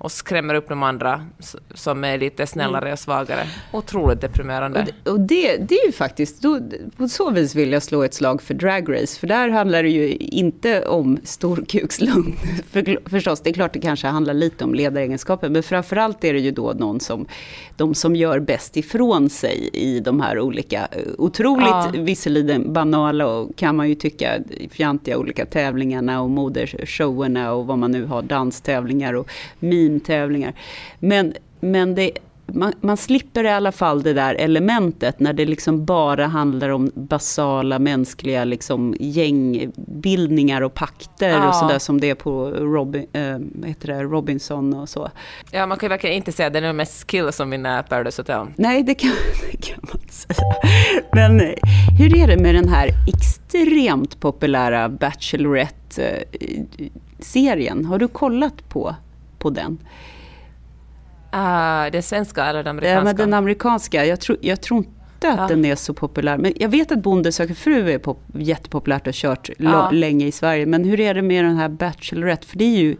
och skrämmer upp de andra som är lite snällare och svagare. Otroligt deprimerande. Och, det, och det, det är ju faktiskt, då, på så vis vill jag slå ett slag för Drag Race. För där handlar det ju inte om storkukslugn. För, förstås, det är klart det kanske handlar lite om ledaregenskaper. Men framförallt är det ju då någon som, de som gör bäst ifrån sig i de här olika, eh, otroligt Ja. visserligen banala och kan man ju tycka fjantiga olika tävlingarna och modershowerna och vad man nu har, danstävlingar och meme-tävlingar. Men, men det, man, man slipper i alla fall det där elementet när det liksom bara handlar om basala mänskliga liksom gängbildningar och pakter Ja. och sådär som det är på Robin, eh, heter det, Robinson och så. Ja, man kan ju verkligen inte säga att det är mest kill som vinner Paradise Hotel. Nej, det kan, det kan man inte säga. Men eh, hur är det med den här extremt populära Bachelorette-serien? Har du kollat på, på den? Ah, den svenska eller den Ja, amerikanska? men den amerikanska, jag, tror- jag tror inte att Ja. den är så populär. Men jag vet att Bonde söker fru är pop, jättepopulärt och kört Ja. länge i Sverige. Men hur är det med den här Bachelorette? För det är ju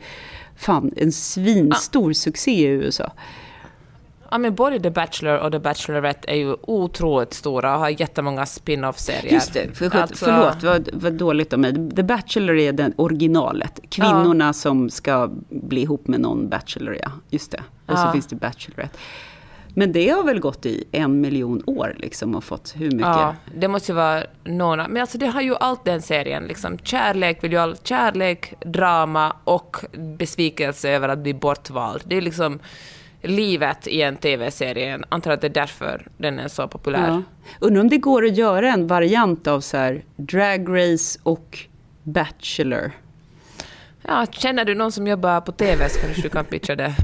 fan en svinstor succé i USA. Ja, men både The Bachelor och The Bachelorette är ju otroligt stora och har jättemånga spin-off-serier. Just det, för, Alltså- förlåt, vad, vad dåligt av mig. The Bachelor är den originalet. Kvinnorna som ska bli ihop med någon Bachelor, ja. Just det. Och så Ja. finns det Bachelorette. Men det har väl gått i en miljon år liksom och fått hur mycket? Ja, det måste ju vara någon... Men alltså det har ju allt den serien. Liksom. Kärlek, vill ju all, kärlek, drama och besvikelse över att bli bortvald. Det är liksom livet i en TV-serie. Jag antar att det är därför den är så populär. Ja. Undrar om det går att göra en variant av så här Drag Race och Bachelor. Ja, känner du någon som jobbar på TV så kanske du kan pitcha det.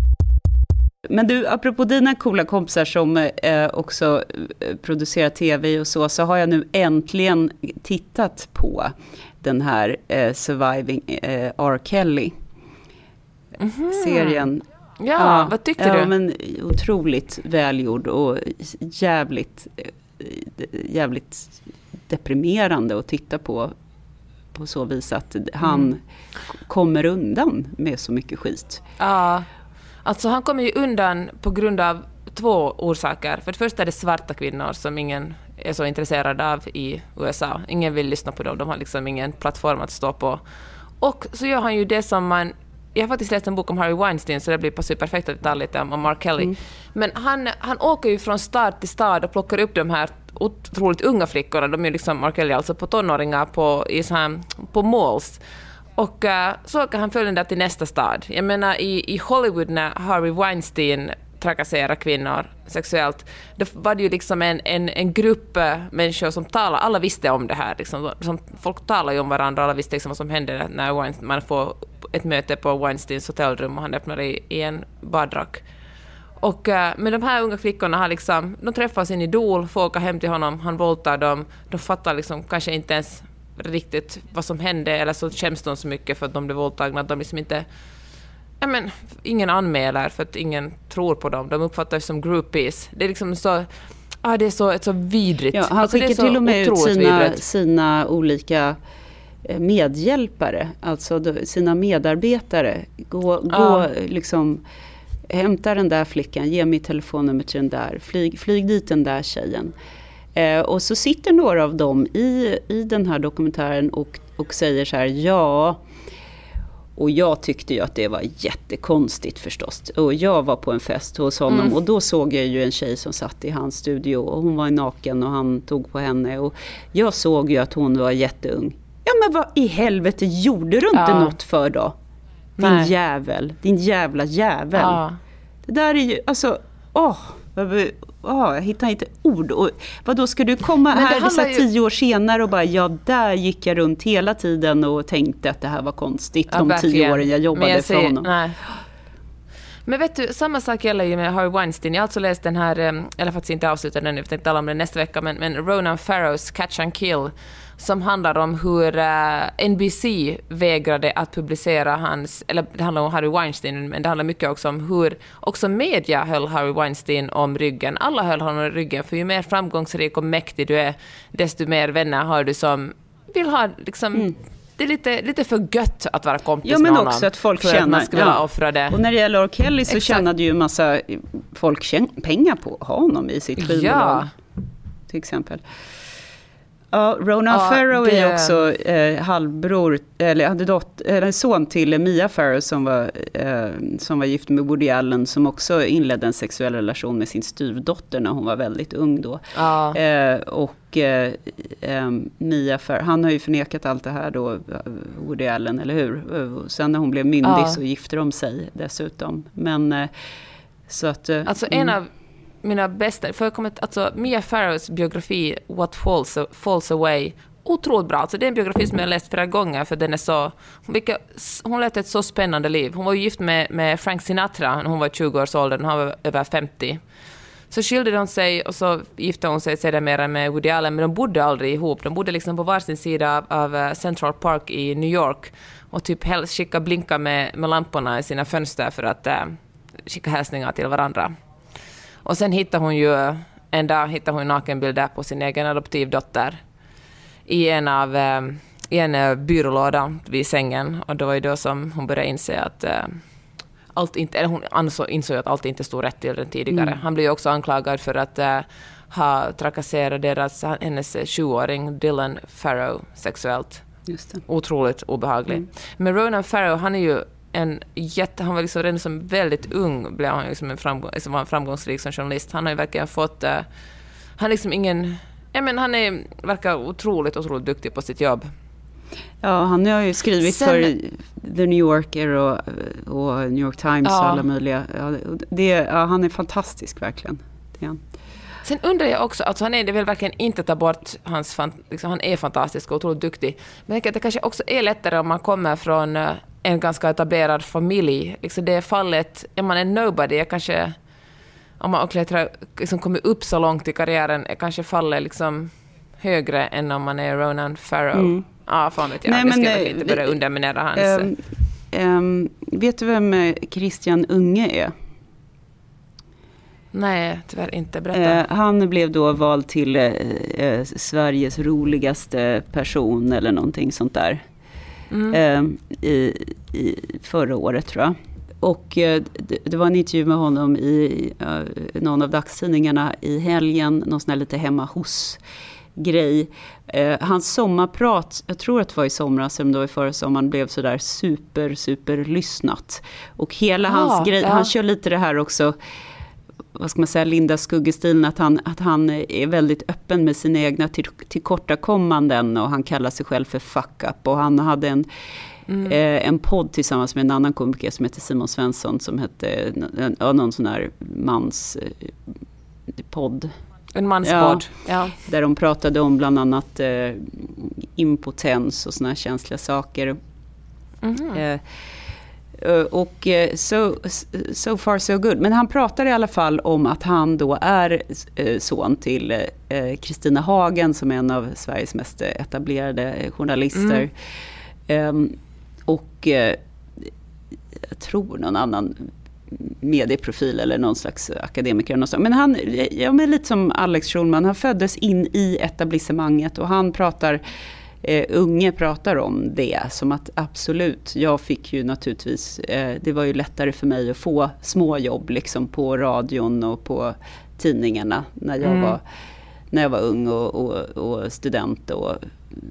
Men du, apropå dina coola kompisar som eh, också eh, producerar tv och så, så har jag nu äntligen tittat på den här eh, Surviving eh, R. Kelly. Serien. Ja, vad tyckte ja, du? Men otroligt välgjord och jävligt, jävligt deprimerande att titta på. På så vis att han Mm. kommer undan med så mycket skit. Ja, alltså han kommer ju undan på grund av två orsaker. För det första är det svarta kvinnor som ingen är så intresserad av i USA. Ingen vill lyssna på dem, de har liksom ingen plattform att stå på. Och så gör han ju det som man jag har faktiskt läst en bok om Harry Weinstein, så det blir passar perfekt att ta lite om Mark Kelly. Mm. Men han, han åker ju från stad till stad och plockar upp de här otroligt unga flickorna, de är liksom Mark Kelly, alltså på tonåringar på, i så här, på malls. Och uh, så åker han följande till nästa stad. Jag menar i, i Hollywood när Harry Weinstein trakassera kvinnor sexuellt, då var det ju liksom en, en, en grupp eh, människor som talade, alla visste om det här. Liksom, som, folk talade ju om varandra, alla visste liksom vad som hände när Weinstein, man får ett möte på Weinsteins hotellrum och han öppnar i, i en badrock. Och, eh, men de här unga flickorna har liksom, de träffar sin idol, får åka hem till honom, han våldtar dem, de fattar liksom kanske inte ens riktigt vad som hände, eller så skäms de så mycket för att de blev våldtagna att de liksom inte ja, men, ingen anmäler för att ingen tror på dem. De uppfattas som groupies. Det är liksom så... Ah, det är så, ett så vidrigt. Ja, han alltså, skickar till och med ut sina, sina olika eh, medhjälpare, alltså sina medarbetare. Gå, gå liksom, hämta den där flickan, ge mig telefonnummer till den där, flyg, flyg dit den där tjejen. Eh, och så sitter några av dem i, i den här dokumentären och, och säger så här, ja, och jag tyckte ju att det var jättekonstigt förstås. Och jag var på en fest hos honom mm. och då såg jag ju en tjej som satt i hans studio och hon var naken och han tog på henne. Och jag såg ju att hon var jätteung. Ja men vad i helvete gjorde du inte ja. något för då? Din Nej. jävel, din jävla jävel. Ja. Det där är ju, alltså, åh oh, jag hittar inte ord. Och, vad då ska du komma här så ju... tio år senare och bara, ja där gick jag runt hela tiden och tänkte att det här var konstigt ja, de verkligen. tio åren jag jobbade jag säger, för honom. Nej. Men vet du, samma sak gäller ju med Harvey Weinstein. Jag har alltså läst den här, eh, eller faktiskt inte avslutat den, jag tänkte tala om den nästa vecka, men, men Ronan Farrows Catch and Kill som handlar om hur uh, eh, NBC vägrade att publicera hans, eller det handlar om Harry Weinstein, men det handlar mycket också om hur också media höll Harry Weinstein om ryggen. Alla höll honom om ryggen, för ju mer framgångsrik och mäktig du är, desto mer vänner har du som vill ha liksom mm det är lite, lite för gött att vara kompis ja, men med honom. också att folk tjänar. Att ja. offra det. Och när det gäller R. Kelly så Exakt. tjänade ju en massa folk pengar på att ha honom i sitt skivbolag. Ja. Till exempel. Ja, Ronan ja, Farrow det... är också eh, halvbror, eller hade dot, eller son till Mia Farrow som var, eh, som var gift med Woody Allen, som också inledde en sexuell relation med sin styvdotter när hon var väldigt ung då. Ja. Eh, och eh, eh, Mia Farrow, han har ju förnekat allt det här då, Woody Allen, eller hur? Och sen när hon blev myndig ja. så gifte de sig dessutom. Men eh, så att... Alltså en mm. av mina bästa, för jag kommer, alltså Mia Farrows biografi What Falls, Falls Away, otroligt bra. Alltså det är en biografi som jag har läst flera gånger för den är så... Vilka, hon levde ett så spännande liv. Hon var ju gift med, med Frank Sinatra när hon var 20 års ålder, han var över 50. Så skilde de sig och så gifte hon sig sedermera med Woody Allen, men de bodde aldrig ihop. De bodde liksom på varsin sida av, av eh, Central Park i New York och typ helst skicka blinka med, med lamporna i sina fönster för att äh, skicka hälsningar till varandra. Och sen hittade hon ju, en dag hittade hon nakenbilder på sin egen adoptivdotter i en, av, eh, i en eh, byrålåda vid sängen. Och det var ju då som hon började inse att eh, allt inte, eller hon ansåg, insåg att allt inte stod rätt till den tidigare. Mm. Han blev ju också anklagad för att ha trakasserat deras, hennes sjuåring Dylan Farrow sexuellt. Just det. Otroligt obehagligt. Mm. Men Ronan Farrow, han är ju en jätte... Han var liksom redan som väldigt ung blev han liksom en framgång, liksom var en framgångsrik som journalist. Han har ju verkligen fått... Uh, han är liksom ingen... Ja, men han är, verkar otroligt, otroligt duktig på sitt jobb. Ja, han har ju skrivit Sen, för The New Yorker och, och New York Times ja. och alla möjliga. Ja, det, ja, han är fantastisk verkligen. Det han. Sen undrar jag också, alltså han är, det vill verkligen inte ta bort hans, liksom, han är fantastisk och otroligt duktig. Men jag tänker att det kanske också är lättare om man kommer från eh, en ganska etablerad familj. Liksom det fallet, är man en nobody, jag kanske, om man klättrar, liksom kommer upp så långt i karriären, är kanske fallet liksom högre än om man är Ronan Farrow. Mm. Ja, fan vet jag. Nej, men, jag ska inte börja underminera hans... Um, um, vet du vem Christian Unge är? Nej, tyvärr inte. Berätta. Eh, han blev då vald till eh, eh, Sveriges roligaste person eller någonting sånt där. Mm. Eh, i, i, förra året tror jag. Och eh, det, det, var en intervju med honom i uh, någon av dagstidningarna i helgen, någon sån här lite hemma hos grej. Eh, hans sommarprat, jag tror att det var i somras, eller om det var i förra sommaren, blev sådär super, super lyssnat. Och hela Ah, hans grej, ja. han kör lite det här också, vad ska man säga, Linda Skuggestilen, att han, att han är väldigt öppen med sina egna till, tillkortakommanden och han kallar sig själv för fuck up. Och han hade en, eh, en podd tillsammans med en annan komiker som heter Simon Svensson, som hette, ja, någon sån här mans eh, podd. En manspodd. Ja. Där de pratade om bland annat eh, impotens och såna här känsliga saker. Mhm. Eh, och eh, so, so far so good. Men han pratar i alla fall om att han då är eh, son till Kristina Hagen som är en av Sveriges mest etablerade journalister. Ehm, och jag tror någon annan medieprofil eller någon slags akademiker. sånt. Men han, ja, men lite som Alex Schulman, han föddes in i etablissemanget och han pratar, eh, Unge pratar om det som att absolut, jag fick ju naturligtvis, eh, det var ju lättare för mig att få små jobb liksom på radion och på tidningarna när jag, var, när jag var ung och, och, och student. Och,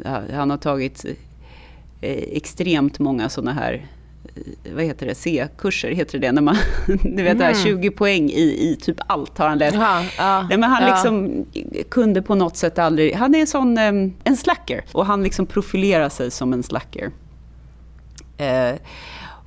ja, han har tagit eh, extremt många sådana här eh, vad heter det, C-kurser, heter det? När man, du vet det här 20 poäng i, i typ allt har han läst. Jaha, ja, Nej, men han ja. liksom kunde på något sätt aldrig, han är en sån, en slacker. Och han liksom profilerar sig som en slacker. Eh,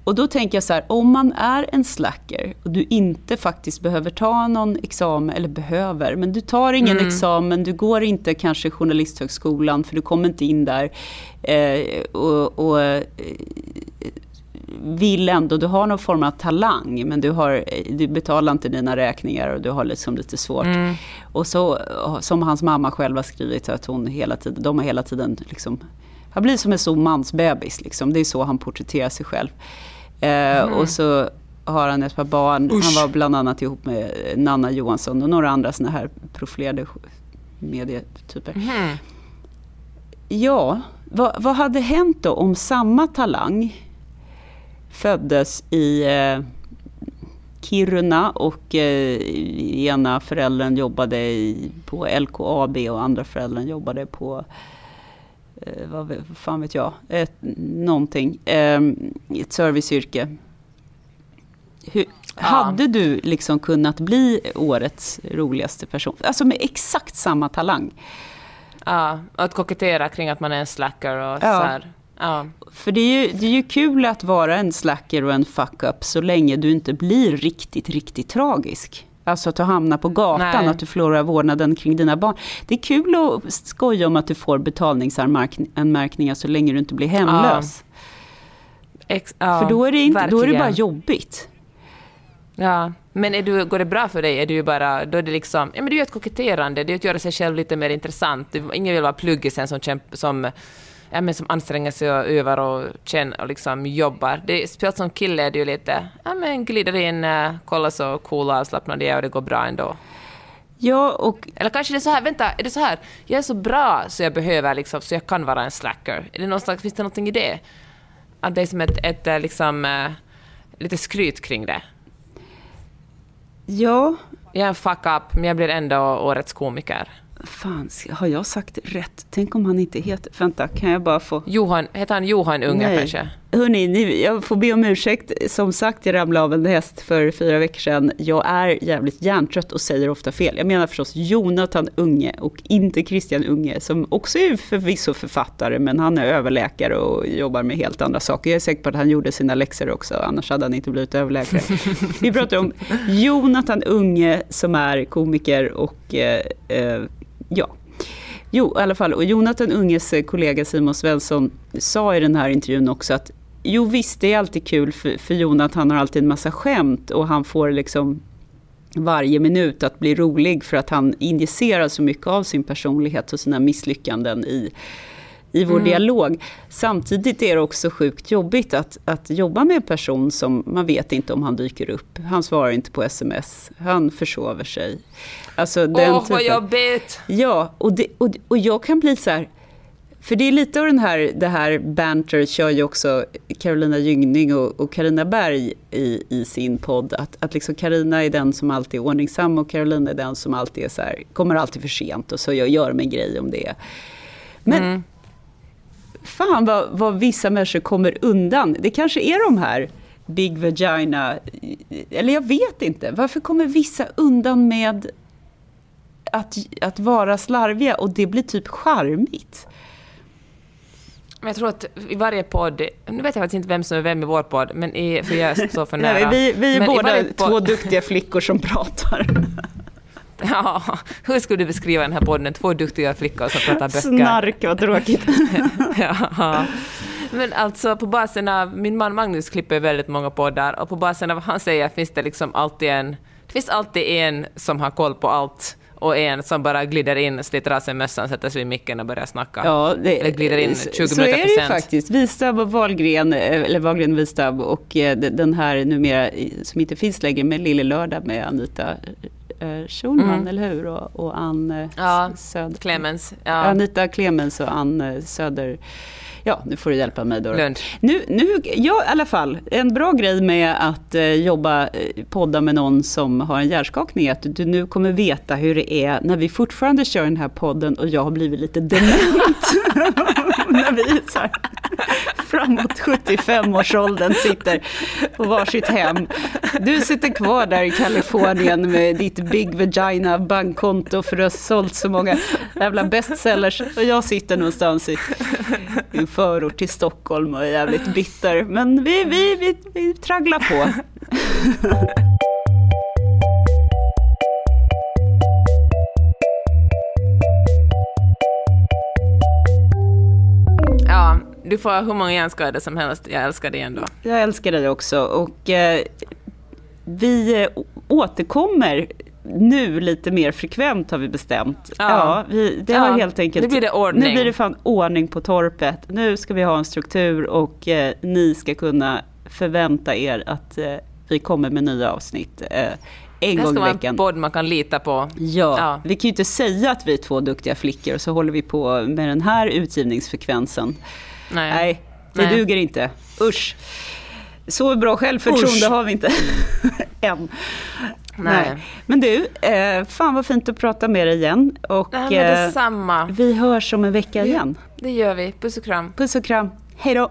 och då tänker jag så här, om man är en slacker och du inte faktiskt behöver ta någon examen, eller behöver, men du tar ingen Mm. examen, du går inte kanske journalisthögskolan för du kommer inte in där. Eh, och, och eh, vill ändå, du har någon form av talang men du, har, du betalar inte dina räkningar och du har liksom lite svårt. Och så som hans mamma själv har skrivit att hon hela tiden, de har hela tiden liksom, han blir som en stor mansbebis liksom. Det är så han porträtterar sig själv. Eh, Och så har han ett par barn. Han var bland annat ihop med Nanna Johansson och några andra såna här profilerade medietyper. Ja, vad, vad hade hänt då om samma talang föddes i eh, Kiruna och eh, ena föräldern jobbade i, på LKAB och andra föräldern jobbade på eh, vad, fan vet jag, ett, någonting, eh, ett serviceyrke. Hur, Hade du liksom kunnat bli årets roligaste person? Alltså med exakt samma talang. Ja, att kokettera kring att man är en slacker och Ja. så här. Ja. För det är, ju, det är ju kul att vara en slacker och en fuck-up så länge du inte blir riktigt, riktigt tragisk. Alltså att du hamnar på gatan, Nej. att du förlorar vårdnaden kring dina barn. Det är kul att skoja om att du får betalningsanmärkningar så länge du inte blir hemlös. Ex, ja, För då är, det inte, då är det bara jobbigt. Ja, men är du, går det bra för dig? Är du bara, då är det liksom, ja men det är ju ett koketterande, det är att göra sig själv lite mer intressant. Ingen vill vara pluggisen som, kämp, som, ja, men som anstränger sig och övar och känner och liksom jobbar. Det, speciellt som kille är det ju lite, ja men glider in, uh, kolla så coola och avslappnade jag är och det går bra ändå. Ja, och Eller kanske det är så här, vänta, är det så här, jag är så bra så jag behöver liksom, så jag kan vara en slacker. Är det någon slags, finns det någonting i det? Att det är som ett, ett eh, liksom, eh, lite skryt kring det. ja, Jag är en fuck up, men jag blir ändå årets komiker. Fan, har jag sagt rätt? Tänk om han inte heter... Vänta, kan jag bara få... Johan, heter han Johan Unge Nej. kanske? Hörni, ni, jag får be om ursäkt. Som sagt, jag ramlade av en häst för fyra veckor sedan. Jag är jävligt hjärntrött och säger ofta fel. Jag menar förstås Jonathan Unge och inte Christian Unge, som också är förvisso författare, men han är överläkare och jobbar med helt andra saker. Jag är säker på att han gjorde sina läxor också, annars hade han inte blivit överläkare. Vi pratar om Jonathan Unge som är komiker och eh, eh, ja, Jo, i alla fall. Och Jonathan Unges eh, kollega Simon Svensson sa i den här intervjun också att jo visst, det är alltid kul för, för Jonathan han har alltid en massa skämt och han får liksom varje minut att bli rolig för att han injicerar så mycket av sin personlighet och sina misslyckanden i, i vår dialog. Samtidigt är det också sjukt jobbigt att, att jobba med en person som man vet inte om han dyker upp. Han svarar inte på sms, han försover sig. Alltså den Åh, vad typen. jobbigt! Ja, och, det, och, och jag kan bli så här, För det är lite av den här, det här banter kör ju också Carolina Gynning och Karina Berg i, i sin podd. Att, att liksom Carina är den som alltid är ordningsam och Carolina är den som alltid är så här, kommer alltid för sent och så gör, gör en grej om det. Men mm. Fan vad, vad vissa människor kommer undan. Det kanske är de här Big Vagina, eller jag vet inte. Varför kommer vissa undan med att, att vara slarviga och det blir typ charmigt? Jag tror att i varje podd, nu vet jag faktiskt inte vem som är vem i vår podd, men i, för jag står för nära. Nej, vi, vi är men båda två duktiga flickor som pratar. Ja, hur skulle du beskriva den här podden? Två duktiga flickor som pratar böcker. Snark, vad tråkigt. ja. Men alltså på basen av, min man Magnus klipper väldigt många poddar och på basen av vad han säger finns det liksom alltid en, det finns alltid en som har koll på allt och en som bara glider in, sliter av sig mössan, sätter sig vid micken och börjar snacka. Ja, det, eller glider in 20 så minuter för sent. Så är det faktiskt. Wistab och Wahlgren, eh, eller Wahlgren Wistab och eh, den här numera, som inte finns längre, med Lille Lördag med Anita Schulman, mm. eller hur? Och, och Ann ja, Söder. Clemens. Ja. Anita Clemens och Ann Söder. Ja, nu får du hjälpa mig då. Lund. Nu, nu, ja, i alla fall, en bra grej med att eh, jobba, eh, podda med någon som har en hjärnskakning är att du nu kommer veta hur det är när vi fortfarande kör den här podden och jag har blivit lite dement. när vi så här, framåt 75-årsåldern sitter på varsitt hem. Du sitter kvar där i Kalifornien med ditt Big Vagina bankkonto för du har sålt så många jävla bestsellers. Och jag sitter någonstans i, en förort till Stockholm och är jävligt bitter. Men vi, vi, vi, vi tragglar på. Du får hur många hjärnskador som helst. Jag älskar dig ändå. Jag älskar dig också. Och eh, vi eh, återkommer nu lite mer frekvent har vi bestämt. Ja, ja vi, det har helt enkelt... Nu blir det ordning. Nu blir det fan ordning på torpet. Nu ska vi ha en struktur och eh, ni ska kunna förvänta er att eh, vi kommer med nya avsnitt. Eh, en gång i veckan. Det ska vara en podd man kan lita på. Ja, ja, vi kan ju inte säga att vi är två duktiga flickor och så håller vi på med den här utgivningsfrekvensen. Nej, Nej det Nej. duger inte. Usch. Så bra självförtroende Usch. har vi inte än. Nej. Nej. Men du, eh, fan vad fint att prata med dig igen. Och, ja, men eh, detsamma. Vi hörs om en vecka igen. Det gör vi. Puss och kram. Puss och kram. Hej då.